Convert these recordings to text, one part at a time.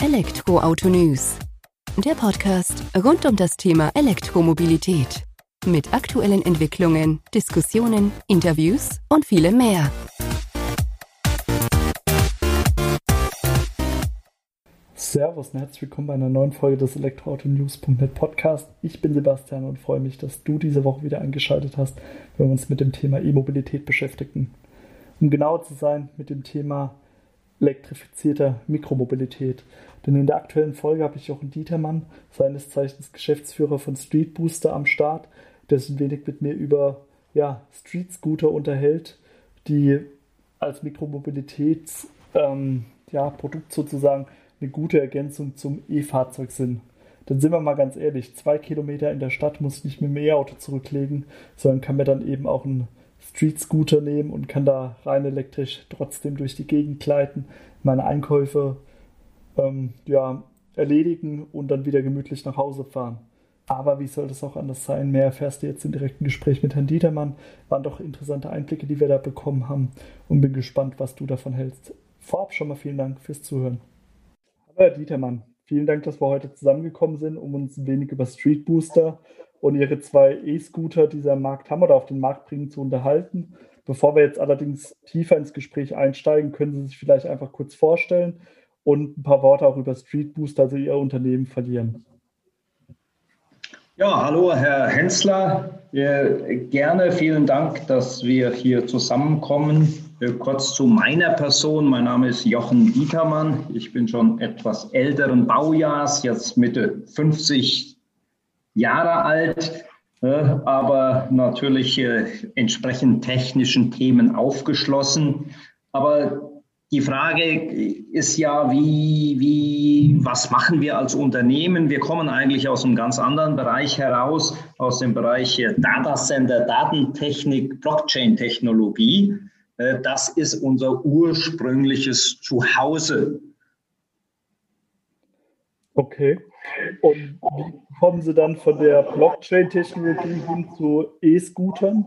Elektroauto News. Der Podcast rund um das Thema Elektromobilität. Mit aktuellen Entwicklungen, Diskussionen, Interviews und vielem mehr. Servus und herzlich willkommen bei einer neuen Folge des Elektroauto-News.net Podcast. Ich bin Sebastian und freue mich, dass du diese Woche wieder eingeschaltet hast, wenn wir uns mit dem Thema E-Mobilität beschäftigen. Um genauer zu sein, mit dem Thema elektrifizierter Mikromobilität. Denn in der aktuellen Folge habe ich Jochen Dietermann, seines Zeichens Geschäftsführer von Street Booster, am Start, der sich ein wenig mit mir über ja, Street Scooter unterhält, die als Mikromobilitätsprodukt ähm, ja, sozusagen eine gute Ergänzung zum E-Fahrzeug sind. Dann sind wir mal ganz ehrlich, zwei Kilometer in der Stadt muss ich nicht mit dem E-Auto zurücklegen, sondern kann mir dann eben auch ein Street Scooter nehmen und kann da rein elektrisch trotzdem durch die Gegend gleiten, meine Einkäufe ähm, ja, erledigen und dann wieder gemütlich nach Hause fahren. Aber wie soll das auch anders sein? Mehr erfährst du jetzt im direkten Gespräch mit Herrn Dietermann. Waren doch interessante Einblicke, die wir da bekommen haben und bin gespannt, was du davon hältst. Vorab schon mal vielen Dank fürs Zuhören. Hallo Herr Dietermann, vielen Dank, dass wir heute zusammengekommen sind, um uns ein wenig über Street Booster und ihre zwei E-Scooter, die sie am Markt haben oder auf den Markt bringen, zu unterhalten. Bevor wir jetzt allerdings tiefer ins Gespräch einsteigen, können Sie sich vielleicht einfach kurz vorstellen und ein paar Worte auch über Street Booster, also Ihr Unternehmen, verlieren. Ja, hallo Herr Hensler. gerne vielen Dank, dass wir hier zusammenkommen. Kurz zu meiner Person. Mein Name ist Jochen Dietermann. Ich bin schon etwas älteren Baujahrs, jetzt Mitte 50 Jahre alt, äh, aber natürlich äh, entsprechend technischen Themen aufgeschlossen. Aber die Frage ist ja, wie, wie, was machen wir als Unternehmen? Wir kommen eigentlich aus einem ganz anderen Bereich heraus, aus dem Bereich äh, Datacenter, Datentechnik, Blockchain-Technologie. Das ist unser ursprüngliches Zuhause. Okay. Und wie kommen Sie dann von der Blockchain-Technologie hin zu E-Scootern?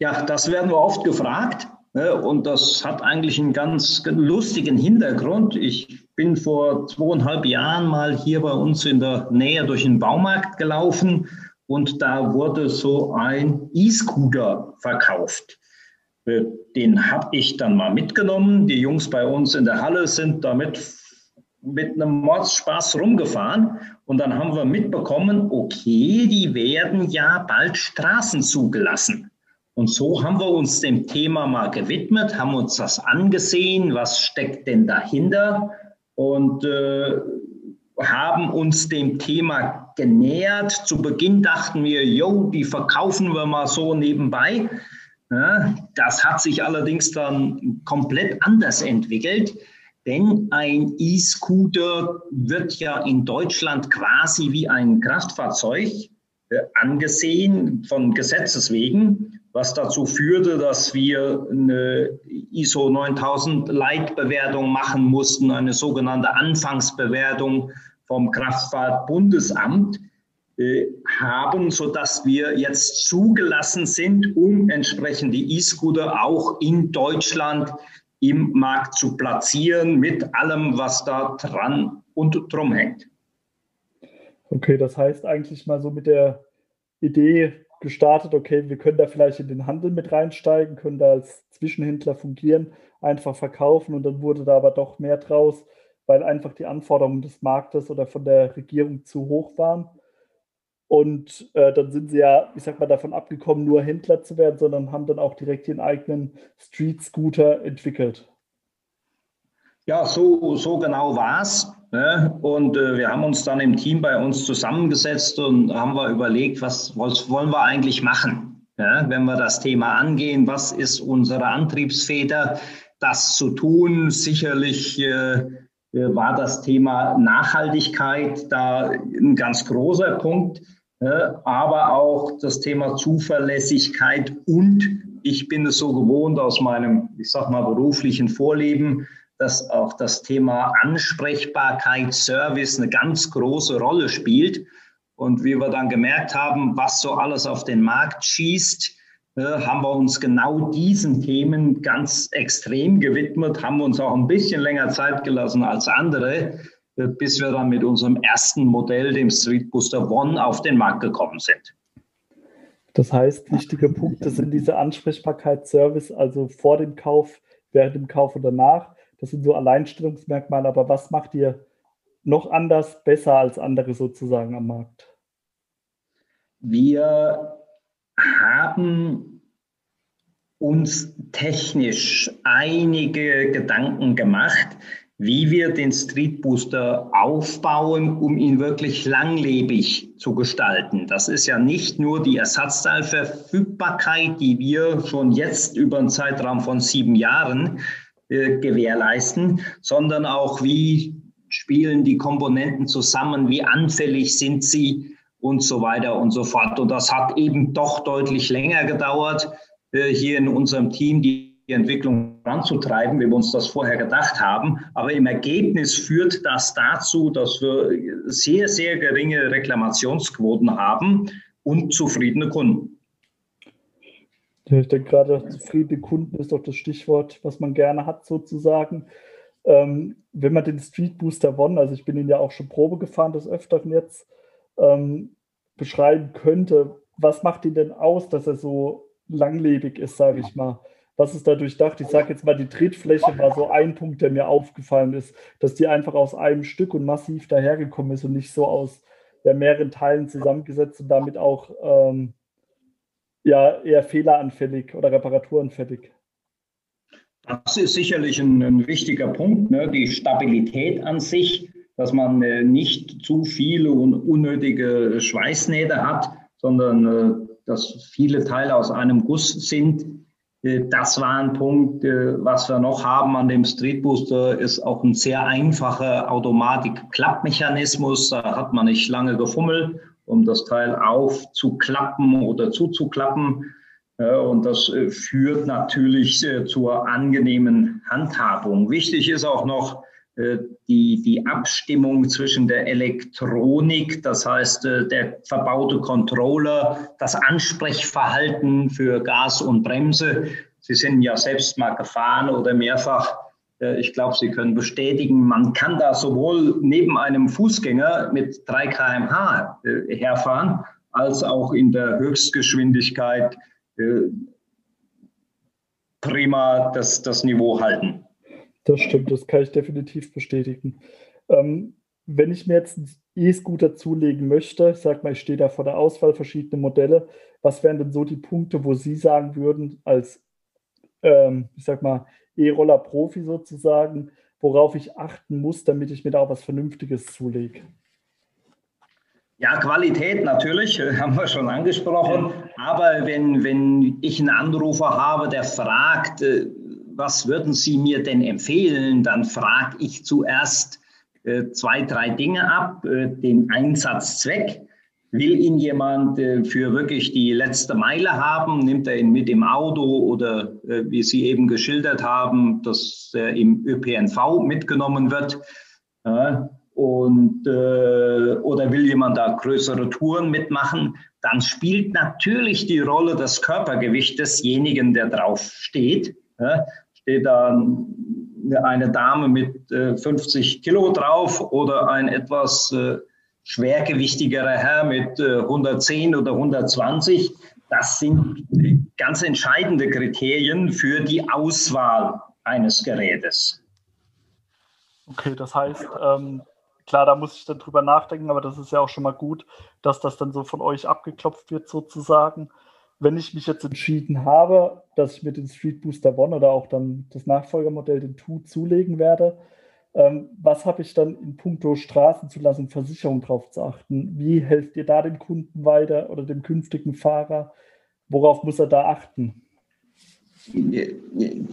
Ja, das werden wir oft gefragt. Ne, und das hat eigentlich einen ganz lustigen Hintergrund. Ich bin vor zweieinhalb Jahren mal hier bei uns in der Nähe durch den Baumarkt gelaufen und da wurde so ein E-Scooter verkauft. Äh, den habe ich dann mal mitgenommen. Die Jungs bei uns in der Halle sind damit mit einem Mordsspaß rumgefahren und dann haben wir mitbekommen, okay, die werden ja bald Straßen zugelassen. Und so haben wir uns dem Thema mal gewidmet, haben uns das angesehen, was steckt denn dahinter und äh, haben uns dem Thema genähert. Zu Beginn dachten wir, jo, die verkaufen wir mal so nebenbei. Ja, das hat sich allerdings dann komplett anders entwickelt. Denn ein E-Scooter wird ja in Deutschland quasi wie ein Kraftfahrzeug äh, angesehen von Gesetzes wegen, was dazu führte, dass wir eine ISO 9000 Leitbewertung machen mussten, eine sogenannte Anfangsbewertung vom Kraftfahrtbundesamt äh, haben, sodass wir jetzt zugelassen sind, um entsprechend die E-Scooter auch in Deutschland im Markt zu platzieren mit allem, was da dran und drum hängt. Okay, das heißt eigentlich mal so mit der Idee gestartet, okay, wir können da vielleicht in den Handel mit reinsteigen, können da als Zwischenhändler fungieren, einfach verkaufen und dann wurde da aber doch mehr draus, weil einfach die Anforderungen des Marktes oder von der Regierung zu hoch waren. Und äh, dann sind sie ja, ich sag mal, davon abgekommen, nur Händler zu werden, sondern haben dann auch direkt ihren eigenen Street-Scooter entwickelt. Ja, so, so genau war es. Ne? Und äh, wir haben uns dann im Team bei uns zusammengesetzt und haben wir überlegt, was, was wollen wir eigentlich machen, ja? wenn wir das Thema angehen, was ist unsere Antriebsfeder, das zu tun. Sicherlich äh, äh war das Thema Nachhaltigkeit da ein ganz großer Punkt aber auch das Thema Zuverlässigkeit und ich bin es so gewohnt aus meinem, ich sag mal, beruflichen Vorleben, dass auch das Thema Ansprechbarkeit, Service eine ganz große Rolle spielt. Und wie wir dann gemerkt haben, was so alles auf den Markt schießt, äh, haben wir uns genau diesen Themen ganz extrem gewidmet, haben uns auch ein bisschen länger Zeit gelassen als andere, äh, bis wir dann mit unserem ersten Modell, dem Street Booster One, auf den Markt gekommen sind. Das heißt, wichtige Punkte sind diese Ansprechbarkeit, Service, also vor dem Kauf, während dem Kauf und danach. Das sind so Alleinstellungsmerkmale, aber was macht ihr noch anders, besser als andere sozusagen am Markt? Wir haben uns technisch einige Gedanken gemacht, wie wir den Street Booster aufbauen, um ihn wirklich langlebig zu gestalten. Das ist ja nicht nur die Ersatzteilverfügbarkeit, die wir schon jetzt über einen Zeitraum von sieben Jahren äh, gewährleisten, sondern auch wie spielen die Komponenten zusammen, wie anfällig sind sie und so weiter und so fort. Und das hat eben doch deutlich länger gedauert, äh, hier in unserem Team die Entwicklung voranzutreiben, wie wir uns das vorher gedacht haben. Aber im Ergebnis führt das dazu, dass wir sehr, sehr geringe Reklamationsquoten haben und zufriedene Kunden. ich denke gerade, zufriedene Kunden ist doch das Stichwort, was man gerne hat, sozusagen. Ähm, wenn man den Street Booster One, also ich bin ihn ja auch schon Probe gefahren des Öfteren jetzt, ähm, beschreiben könnte, was macht ihn denn aus, dass er so langlebig ist, sage ich mal? Was ist da durchdacht? Ich sage jetzt mal, die Tretfläche war so ein Punkt, der mir aufgefallen ist, dass die einfach aus einem Stück und massiv dahergekommen ist und nicht so aus ja, mehreren Teilen zusammengesetzt und damit auch ähm, ja, eher fehleranfällig oder reparaturanfällig. Das ist sicherlich ein, ein wichtiger Punkt, ne? die Stabilität an sich, dass man äh, nicht zu viele und unnötige Schweißnähte hat, sondern äh, dass viele Teile aus einem Guss sind. Äh, das war ein Punkt, äh, was wir noch haben an dem Street Booster, ist auch ein sehr einfacher Automatik-Klappmechanismus. Da hat man nicht lange gefummelt, um das Teil aufzuklappen oder zuzuklappen. Und das äh, führt natürlich zur angenehmen Handhabung. Wichtig ist auch noch die, die Abstimmung zwischen der Elektronik, das heißt der verbaute Controller, das Ansprechverhalten für Gas und Bremse. Sie sind ja selbst mal gefahren oder mehrfach. Ich glaube, Sie können bestätigen, man kann da sowohl neben einem Fußgänger mit 3 kmh herfahren, als auch in der Höchstgeschwindigkeit prima das, das Niveau halten. Das stimmt, das kann ich definitiv bestätigen. Ähm, wenn ich mir jetzt einen E-Scooter zulegen möchte, ich sag mal, ich stehe da vor der Auswahl verschiedener Modelle, was wären denn so die Punkte, wo Sie sagen würden, als, ähm, ich sag mal, E-Roller-Profi sozusagen, worauf ich achten muss, damit ich mir da auch was Vernünftiges zulege? Ja, Qualität natürlich, haben wir schon angesprochen. Aber wenn, wenn ich einen Anrufer habe, der fragt, äh, was würden Sie mir denn empfehlen? Dann frage ich zuerst äh, zwei, drei Dinge ab. Äh, den Einsatzzweck. Will ihn jemand äh, für wirklich die letzte Meile haben? Nimmt er ihn mit im Auto oder wie Sie eben geschildert haben, dass er im ÖPNV mitgenommen wird? und, oder will jemand da größere Touren mitmachen? Dann spielt natürlich die Rolle des Körpergewichts desjenigen, der drauf steht. Steht da eine Dame mit äh, 50 Kilo drauf oder ein etwas äh, schwergewichtigerer Herr mit 110 äh, oder 120. Das sind ganz entscheidende Kriterien für die Auswahl eines Gerätes. Okay, das heißt, ähm, klar, da muss ich dann drüber nachdenken, aber das ist ja auch schon mal gut, dass das dann so von euch abgeklopft wird sozusagen wenn ich mich jetzt entschieden habe, dass ich mir den Street Booster One oder auch dann das Nachfolgermodell, den Two, zulegen werde, ähm, was habe ich dann in puncto Straßenzulassung, Versicherung drauf zu achten? Wie helft ihr da dem Kunden weiter oder dem künftigen Fahrer? Worauf muss er da achten?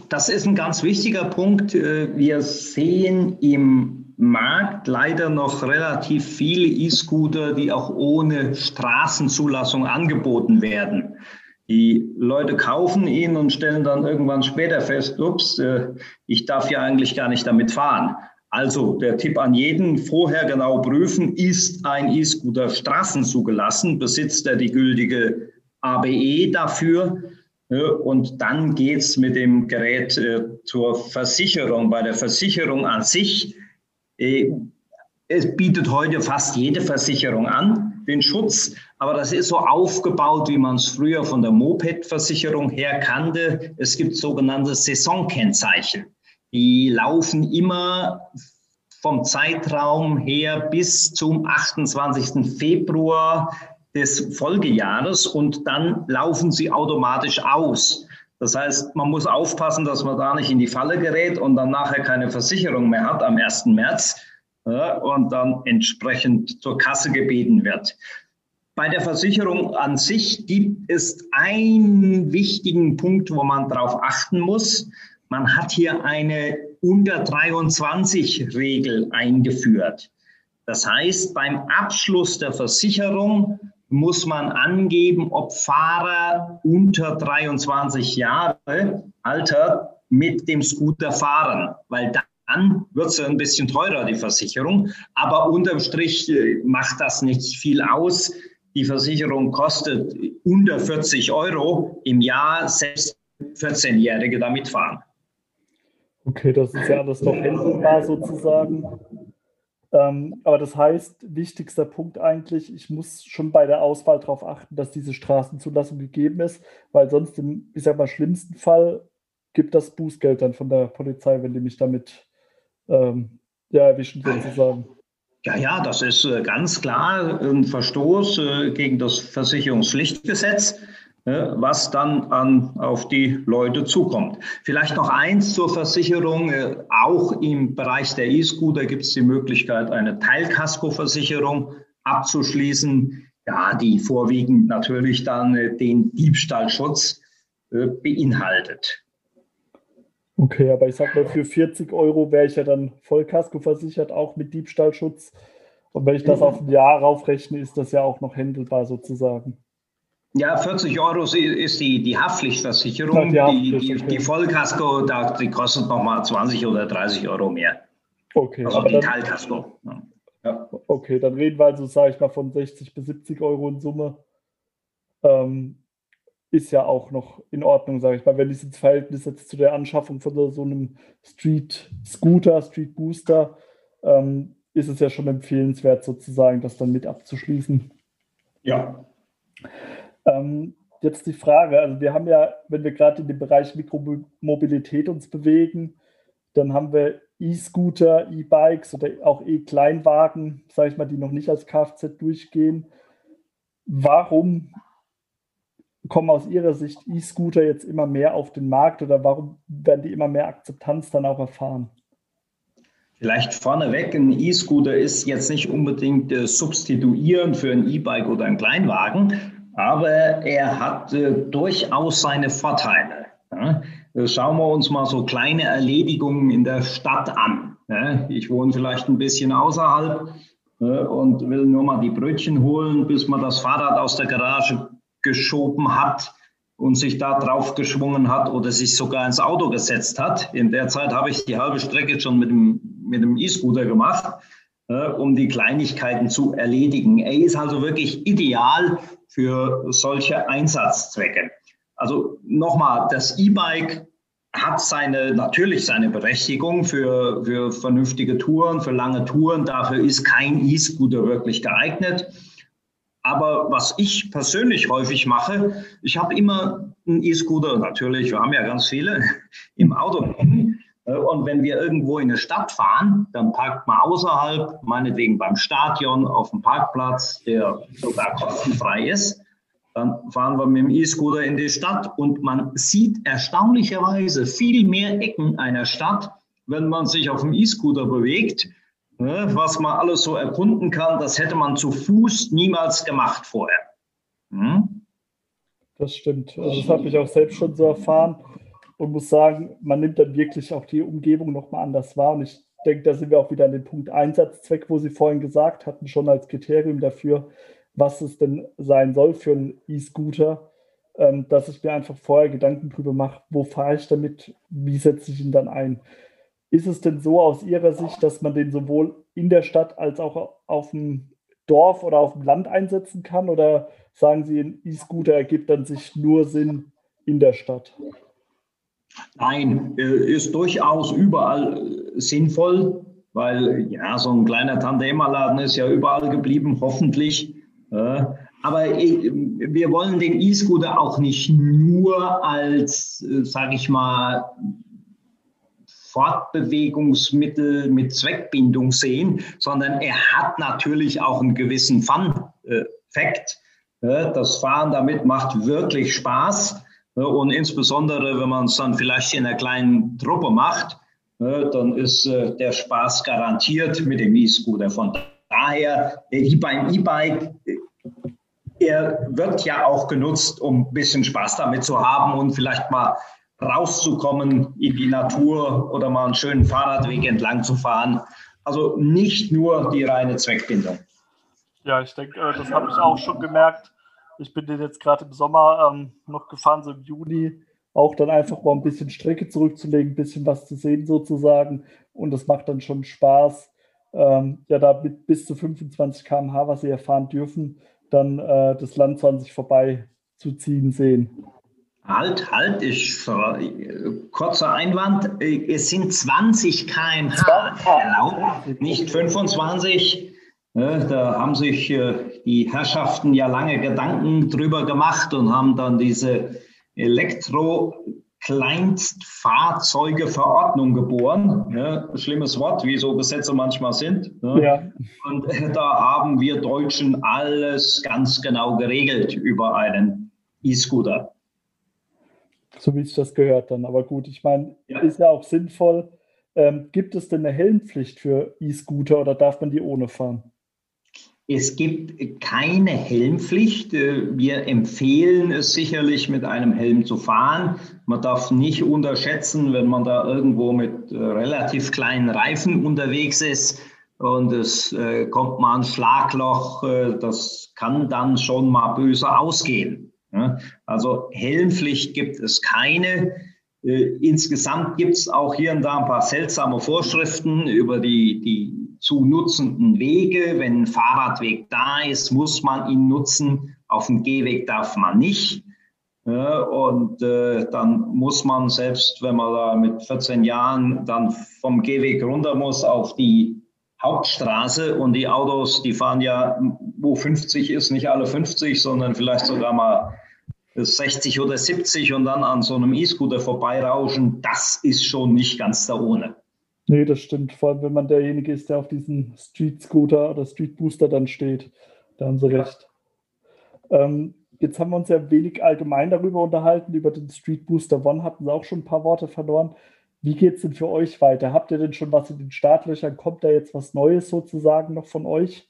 Das ist ein ganz wichtiger Punkt. Wir sehen im Markt leider noch relativ viele E-Scooter, die auch ohne Straßenzulassung angeboten werden. Die Leute kaufen ihn und stellen dann irgendwann später fest, ups, äh, ich darf ja eigentlich gar nicht damit fahren. Also der Tipp an jeden, vorher genau prüfen, ist ein E-Scooter straßenzugelassen, besitzt er die gültige ABE dafür. Und dann geht es mit dem Gerät äh, zur Versicherung. Bei der Versicherung an sich, äh, es bietet heute fast jede Versicherung an, den Schutz, aber das ist so aufgebaut, wie man es früher von der Moped-Versicherung her kannte. Es gibt sogenannte Saisonkennzeichen. Die laufen immer vom Zeitraum her bis zum 28. Februar des Folgejahres und dann laufen sie automatisch aus. Das heißt, man muss aufpassen, dass man da nicht in die Falle gerät und dann nachher keine Versicherung mehr hat am 1. März ja, und dann entsprechend zur Kasse gebeten wird. Bei der Versicherung an sich gibt es einen wichtigen Punkt, wo man darauf achten muss. Man hat hier eine unter 23 Regel eingeführt. Das heißt, beim Abschluss der Versicherung muss man angeben, ob Fahrer unter 23 Jahre Alter mit dem Scooter fahren, weil dann wird es ein bisschen teurer, die Versicherung. Aber unterm Strich äh, macht das nicht viel aus. Die Versicherung kostet unter 40 Euro im Jahr, selbst 14-Jährige damit fahren. Okay, das ist ja alles noch händelbar sozusagen. Ähm, aber das heißt, wichtigster Punkt eigentlich, ich muss schon bei der Auswahl darauf achten, dass diese Straßenzulassung gegeben ist, weil sonst im, ich sag mal, schlimmsten Fall gibt das Bußgeld dann von der Polizei, wenn die mich damit ähm, ja, erwischen sozusagen. Ja, ja, das ist äh, ganz klar ein Verstoß äh, gegen das Versicherungspflichtgesetz. Ne, was dann an, auf die Leute zukommt. Vielleicht noch eins zur Versicherung. Äh, auch im Bereich der E-Scooter gibt es die Möglichkeit, eine Teilkaskoversicherung abzuschließen. Ja, die vorwiegend natürlich dann äh, den Diebstahlschutz äh, beinhaltet. Okay, aber ich sag mal, für 40 Euro wäre ich ja dann Vollkasko versichert, auch mit Diebstahlschutz. Und wenn ich das auf ein Jahr raufrechne, ist das ja auch noch händelbar sozusagen. Ja, 40 Euro ist die, die Haftpflichtversicherung. Ja, die, die, die, die, Vollkasko, da, die kostet nochmal 20 oder 30 Euro mehr. Okay. Also die Teilkasko. Ja. Okay, dann reden wir also, sage ich mal, von 60 bis 70 Euro in Summe. Ähm, ist ja auch noch in Ordnung, sage ich mal. Wenn ich es ins Verhältnis setze zu der Anschaffung von so, so einem Street Scooter, Street Booster, ähm, ist es ja schon empfehlenswert, sozusagen, das dann mit abzuschließen. Ja. Ähm, jetzt die Frage, also wir haben ja, wenn wir gerade in dem Bereich Mikromobilität uns bewegen, dann haben wir E-Scooter, E-Bikes oder auch E-Kleinwagen, sage ich mal, die noch nicht als Kfz durchgehen. Warum kommen aus Ihrer Sicht E-Scooter jetzt immer mehr auf den Markt oder warum werden die immer mehr Akzeptanz dann auch erfahren? Vielleicht vorneweg, ein E-Scooter ist jetzt nicht unbedingt äh, substituierend für ein E-Bike oder einen Kleinwagen, aber er hat äh, durchaus seine Vorteile. Ja? Äh, schauen wir uns mal so kleine Erledigungen in der Stadt an. Ja? Ich wohne vielleicht ein bisschen außerhalb äh, und will nur mal die Brötchen holen, bis man das Fahrrad aus der Garage geschoben hat und sich da drauf geschwungen hat oder sich sogar ins Auto gesetzt hat. In der Zeit habe ich die halbe Strecke schon mit dem, mit dem E-Scooter gemacht, äh, um die Kleinigkeiten zu erledigen. Er ist also wirklich ideal für solche Einsatzzwecke. Also nochmal, das E-Bike hat seine, natürlich seine Berechtigung für, für vernünftige Touren, für lange Touren. Dafür ist kein E-Scooter wirklich geeignet. Aber was ich persönlich häufig mache, ich habe immer einen E-Scooter, natürlich, wir haben ja ganz viele im Auto Und wenn wir irgendwo in eine Stadt fahren, dann parkt man außerhalb, meinetwegen beim Stadion, auf dem Parkplatz, der sogar kostenfrei ist. Dann fahren wir mit dem E-Scooter in die Stadt und man sieht erstaunlicherweise viel mehr Ecken einer Stadt, wenn man sich auf dem E-Scooter bewegt, ne, was man alles so erkunden kann. Das hätte man zu Fuß niemals gemacht vorher. Hm? Das stimmt. Also das habe ich auch selbst schon so erfahren und muss sagen, man nimmt dann wirklich auch die Umgebung nochmal anders wahr. Und ich denke, da sind wir auch wieder an dem Punkt Einsatzzweck, wo Sie vorhin gesagt hatten, schon als Kriterium dafür, was es denn sein soll für einen E-Scooter, ähm, dass ich mir einfach vorher Gedanken drüber mache, wo fahre ich damit, wie setze ich ihn dann ein. Ist es denn so aus Ihrer Sicht, dass man den sowohl in der Stadt als auch auf dem Dorf oder auf dem Land einsetzen kann? Oder sagen Sie, ein E-Scooter ergibt dann sich nur Sinn in der Stadt? Nein, äh, ist durchaus überall äh, sinnvoll, weil ja, so ein kleiner Tandemladen ist ja überall geblieben, hoffentlich. Aber äh, wir wollen den E-Scooter auch nicht nur als, sage ich mal, Fortbewegungsmittel mit Zweckbindung sehen, sondern er hat natürlich auch einen gewissen Fun-Effekt. Das Fahren damit macht wirklich Spaß. Und insbesondere, wenn man es dann vielleicht in einer kleinen Truppe macht, dann ist äh, der Spaß garantiert mit dem E-Scooter. Von daher, wie beim E-Bike, äh, er wird ja auch genutzt, um ein bisschen Spaß damit zu haben und vielleicht mal rauszukommen in die Natur oder mal einen schönen Fahrradweg entlang zu fahren. Also nicht nur die reine Zweckbindung. Ja, ich denke, äh, das habe ich auch schon gemerkt. Ich bin den jetzt gerade im Sommer ähm, noch gefahren, so im Juni. Auch dann einfach mal ein bisschen Strecke zurückzulegen, ein bisschen was zu sehen sozusagen. Und das macht dann schon Spaß. Ähm, ja, da mit bis zu 25 km/h, was sie erfahren dürfen, dann äh, das Land 20 vorbei zu ziehen sehen. Halt, halt, ich, kurzer Einwand, es sind 20 km/h erlaubt, nicht 25. Da haben sich äh, die Herrschaften ja lange Gedanken drüber gemacht und haben dann diese Elektro-Kleinstfahrzeuge-Verordnung geboren. Schlimmes Wort, wie so Gesetze manchmal sind. Ne? Ja. Und äh, da haben wir Deutschen alles ganz genau geregelt über einen E-Scooter so wie ich das gehört dann. Aber gut, ich meine, ja. ist ja auch sinnvoll. Ähm, gibt es denn eine Helmpflicht für E-Scooter oder darf man die ohne fahren? Es gibt keine Helmpflicht. Äh, wir empfehlen es sicherlich, mit einem Helm zu fahren. Man darf nicht unterschätzen, wenn man da irgendwo mit äh, relativ kleinen Reifen unterwegs ist und es äh, kommt mal ein Schlagloch. das kann dann schon mal böse ausgehen. Also Helmpflicht gibt es keine. Äh, insgesamt gibt es auch hier und da ein paar seltsame Vorschriften über die, die zu nutzenden Wege. Wenn ein Fahrradweg da ist, muss man ihn nutzen. Auf dem Gehweg darf man nicht. und äh, dann muss man, selbst wenn man da mit 14 Jahren dann vom Gehweg runter muss auf die Hauptstraße und die Autos, die fahren ja, wo 50 ist, nicht alle 50, sondern vielleicht sogar mal 60 oder 70 und dann an so einem E-Scooter vorbeirauschen, das ist schon nicht ganz da ohne. Nee, das stimmt. Vor allem, wenn man derjenige ist, der auf diesem Street-Scooter oder Street-Booster dann steht. Da haben Sie recht. Ähm, jetzt haben wir uns ja wenig allgemein darüber unterhalten. Über den Street Booster One hatten Sie auch schon ein paar Worte verloren. Wie geht es denn für euch weiter? Habt ihr denn schon was in den Startlöchern? Kommt da jetzt was Neues sozusagen noch von euch?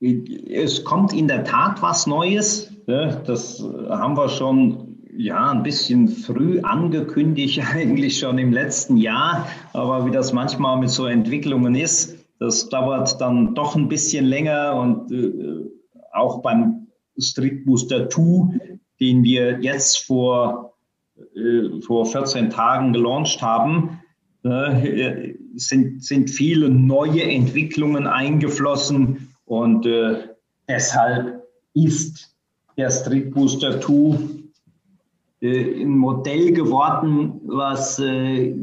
Es kommt in der Tat was Neues. Das haben wir schon ja, ein bisschen früh angekündigt, eigentlich schon im letzten Jahr. Aber wie das manchmal mit so Entwicklungen ist, das dauert dann doch ein bisschen länger. Und äh, auch beim Street Booster 2, den wir jetzt vor, äh, vor 14 Tagen gelauncht haben, äh, sind, sind viele neue Entwicklungen eingeflossen, und äh, deshalb ist der Street Booster 2 äh, ein Modell geworden, was äh,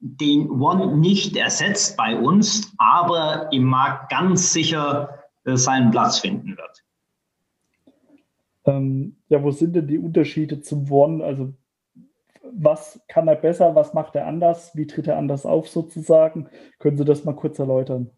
den One nicht ersetzt bei uns, aber im Markt ganz sicher äh, seinen Platz finden wird. Ähm, ja, wo sind denn die Unterschiede zum One? Also was kann er besser, was macht er anders, wie tritt er anders auf sozusagen? Können Sie das mal kurz erläutern?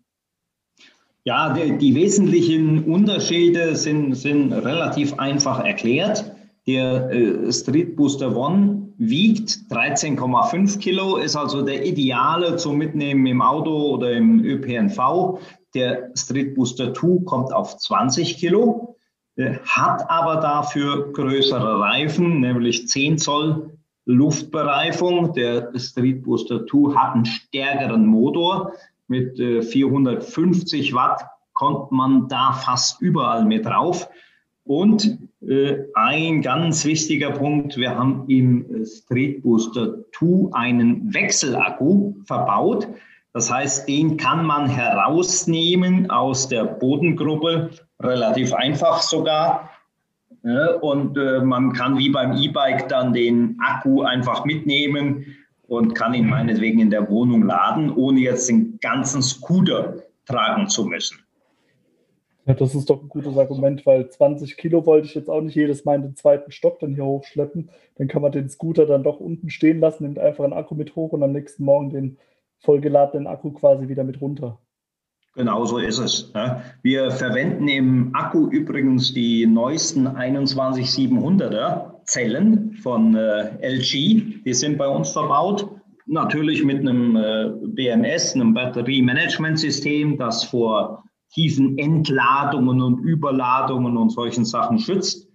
Ja, die, die wesentlichen Unterschiede sind, sind relativ einfach erklärt. Der äh, Street Booster One wiegt 13,5 Kilo, ist also der ideale zum Mitnehmen im Auto oder im ÖPNV. Der Street Booster 2 kommt auf 20 Kilo, äh, hat aber dafür größere Reifen, nämlich 10 Zoll Luftbereifung. Der Street Booster 2 hat einen stärkeren Motor, mit 450 äh, Watt kommt man da fast überall mit drauf. Und äh, ein ganz wichtiger Punkt, wir haben im Street Booster 2 einen Wechselakku verbaut. Das heißt, den kann man herausnehmen aus der Bodengruppe, relativ einfach sogar. Und äh, man kann wie beim E-Bike dann den Akku einfach mitnehmen und kann ihn meinetwegen in der Wohnung laden, ohne jetzt den ganzen Scooter tragen zu müssen. Ja, das ist doch ein gutes Argument, weil 20 Kilo wollte ich jetzt auch nicht jedes Mal in den zweiten Stock dann hier hochschleppen. Dann kann man den Scooter dann doch unten stehen lassen, nimmt einfach einen Akku mit hoch und am nächsten Morgen den vollgeladenen Akku quasi wieder mit runter. Genau so ist es. Wir verwenden im Akku übrigens die neuesten 21700er Zellen von äh, LG. Die sind bei uns verbaut. Natürlich mit einem äh, BMS, einem Batteriemanagementsystem, das vor tiefen Entladungen und Überladungen und solchen Sachen schützt.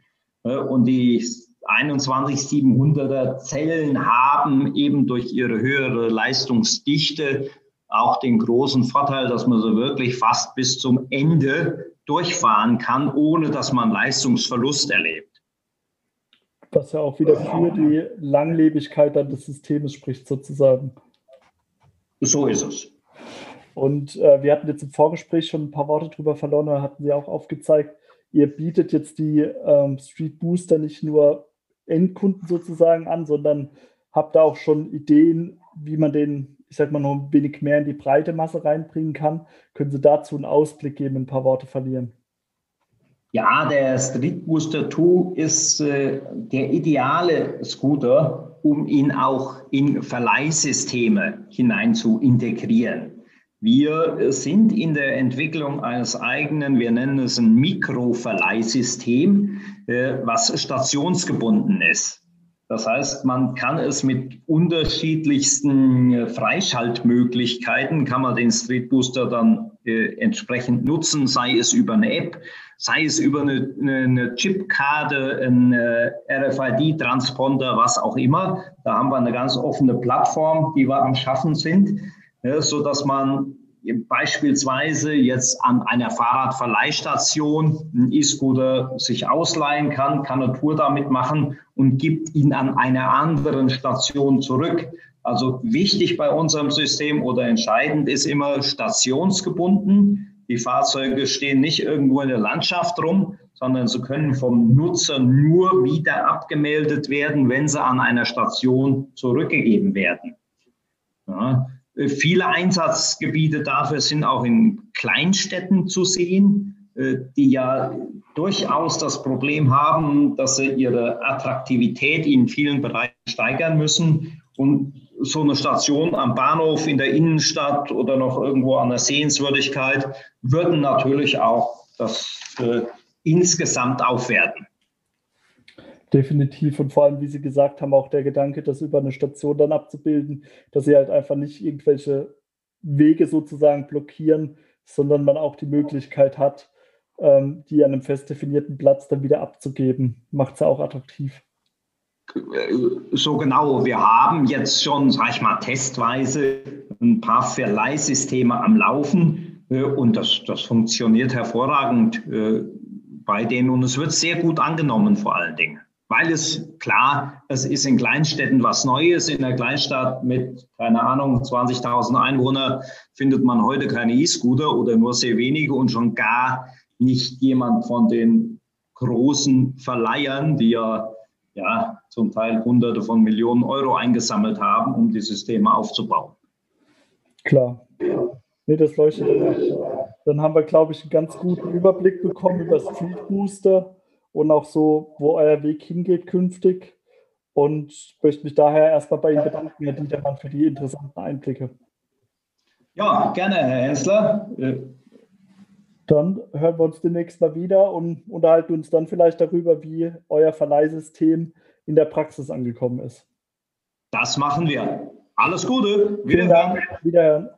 Und die 21700er Zellen haben eben durch ihre höhere Leistungsdichte auch den großen Vorteil, dass man so wirklich fast bis zum Ende durchfahren kann, ohne dass man Leistungsverlust erlebt. Was ja auch wieder für die Langlebigkeit des Systems spricht, sozusagen. So ist es. Und äh, wir hatten jetzt im Vorgespräch schon ein paar Worte drüber verloren, da hatten Sie auch aufgezeigt, ihr bietet jetzt die ähm, Street Booster nicht nur Endkunden sozusagen an, sondern habt da auch schon Ideen, wie man den ich sag mal, noch ein wenig mehr in die breite Masse reinbringen kann. Können Sie dazu einen Ausblick geben, ein paar Worte verlieren? Ja, der Street Booster 2 ist äh, der ideale Scooter, um ihn auch in Verleihsysteme hinein zu integrieren. Wir sind in der Entwicklung eines eigenen, wir nennen es ein Mikroverleihsystem, äh, was stationsgebunden ist. Das heißt, man kann es mit unterschiedlichsten äh, Freischaltmöglichkeiten, kann man den Street Booster dann äh, entsprechend nutzen, sei es über eine App, sei es über eine, eine Chipkarte, ein äh, RFID-Transponder, was auch immer. Da haben wir eine ganz offene Plattform, die wir am Schaffen sind, ja, so dass man beispielsweise jetzt an einer Fahrradverleihstation ein E-Scooter sich ausleihen kann, kann eine Tour damit machen und gibt ihn an einer anderen Station zurück. Also wichtig bei unserem System oder entscheidend ist immer stationsgebunden. Die Fahrzeuge stehen nicht irgendwo in der Landschaft rum, sondern sie können vom Nutzer nur wieder abgemeldet werden, wenn sie an einer Station zurückgegeben werden. Ja. Viele Einsatzgebiete dafür sind auch in Kleinstädten zu sehen, äh, die ja durchaus das Problem haben, dass sie ihre Attraktivität in vielen Bereichen steigern müssen. Und so eine Station am Bahnhof in der Innenstadt oder noch irgendwo an der Sehenswürdigkeit würden natürlich auch das äh, insgesamt aufwerten. Definitiv und vor allem, wie Sie gesagt haben, auch der Gedanke, das über eine Station dann abzubilden, dass sie halt einfach nicht irgendwelche Wege sozusagen blockieren, sondern man auch die Möglichkeit hat, ähm, die an einem fest definierten Platz dann wieder abzugeben, macht es auch attraktiv. So genau, wir haben jetzt schon, sag ich mal, testweise ein paar Verleihsysteme am Laufen. Äh, und das, das funktioniert hervorragend äh, bei denen. Und es wird sehr gut angenommen vor allen Dingen. Weil es klar, es ist in Kleinstädten was Neues. In der Kleinstadt mit, keine Ahnung, 20.000 Einwohner findet man heute keine E-Scooter oder nur sehr wenige und schon gar nicht jemand von den großen Verleihern, die ja, ja zum Teil Hunderte von Millionen Euro eingesammelt haben, um die Systeme aufzubauen. Klar. Nee, das leuchtet. Dann haben wir, glaube ich, einen ganz guten Überblick bekommen über Street Booster und auch so, wo euer Weg hingeht künftig. Und möchte mich daher erstmal bei Ihnen bedanken, Herr Dietermann, für die interessanten Einblicke. Ja, gerne, Herr Hensler. Dann hören wir uns demnächst mal wieder und unterhalten uns dann vielleicht darüber, wie euer Verleihsystem in der Praxis angekommen ist. Das machen wir. Alles Gute. Wiederhören. Wiederhören.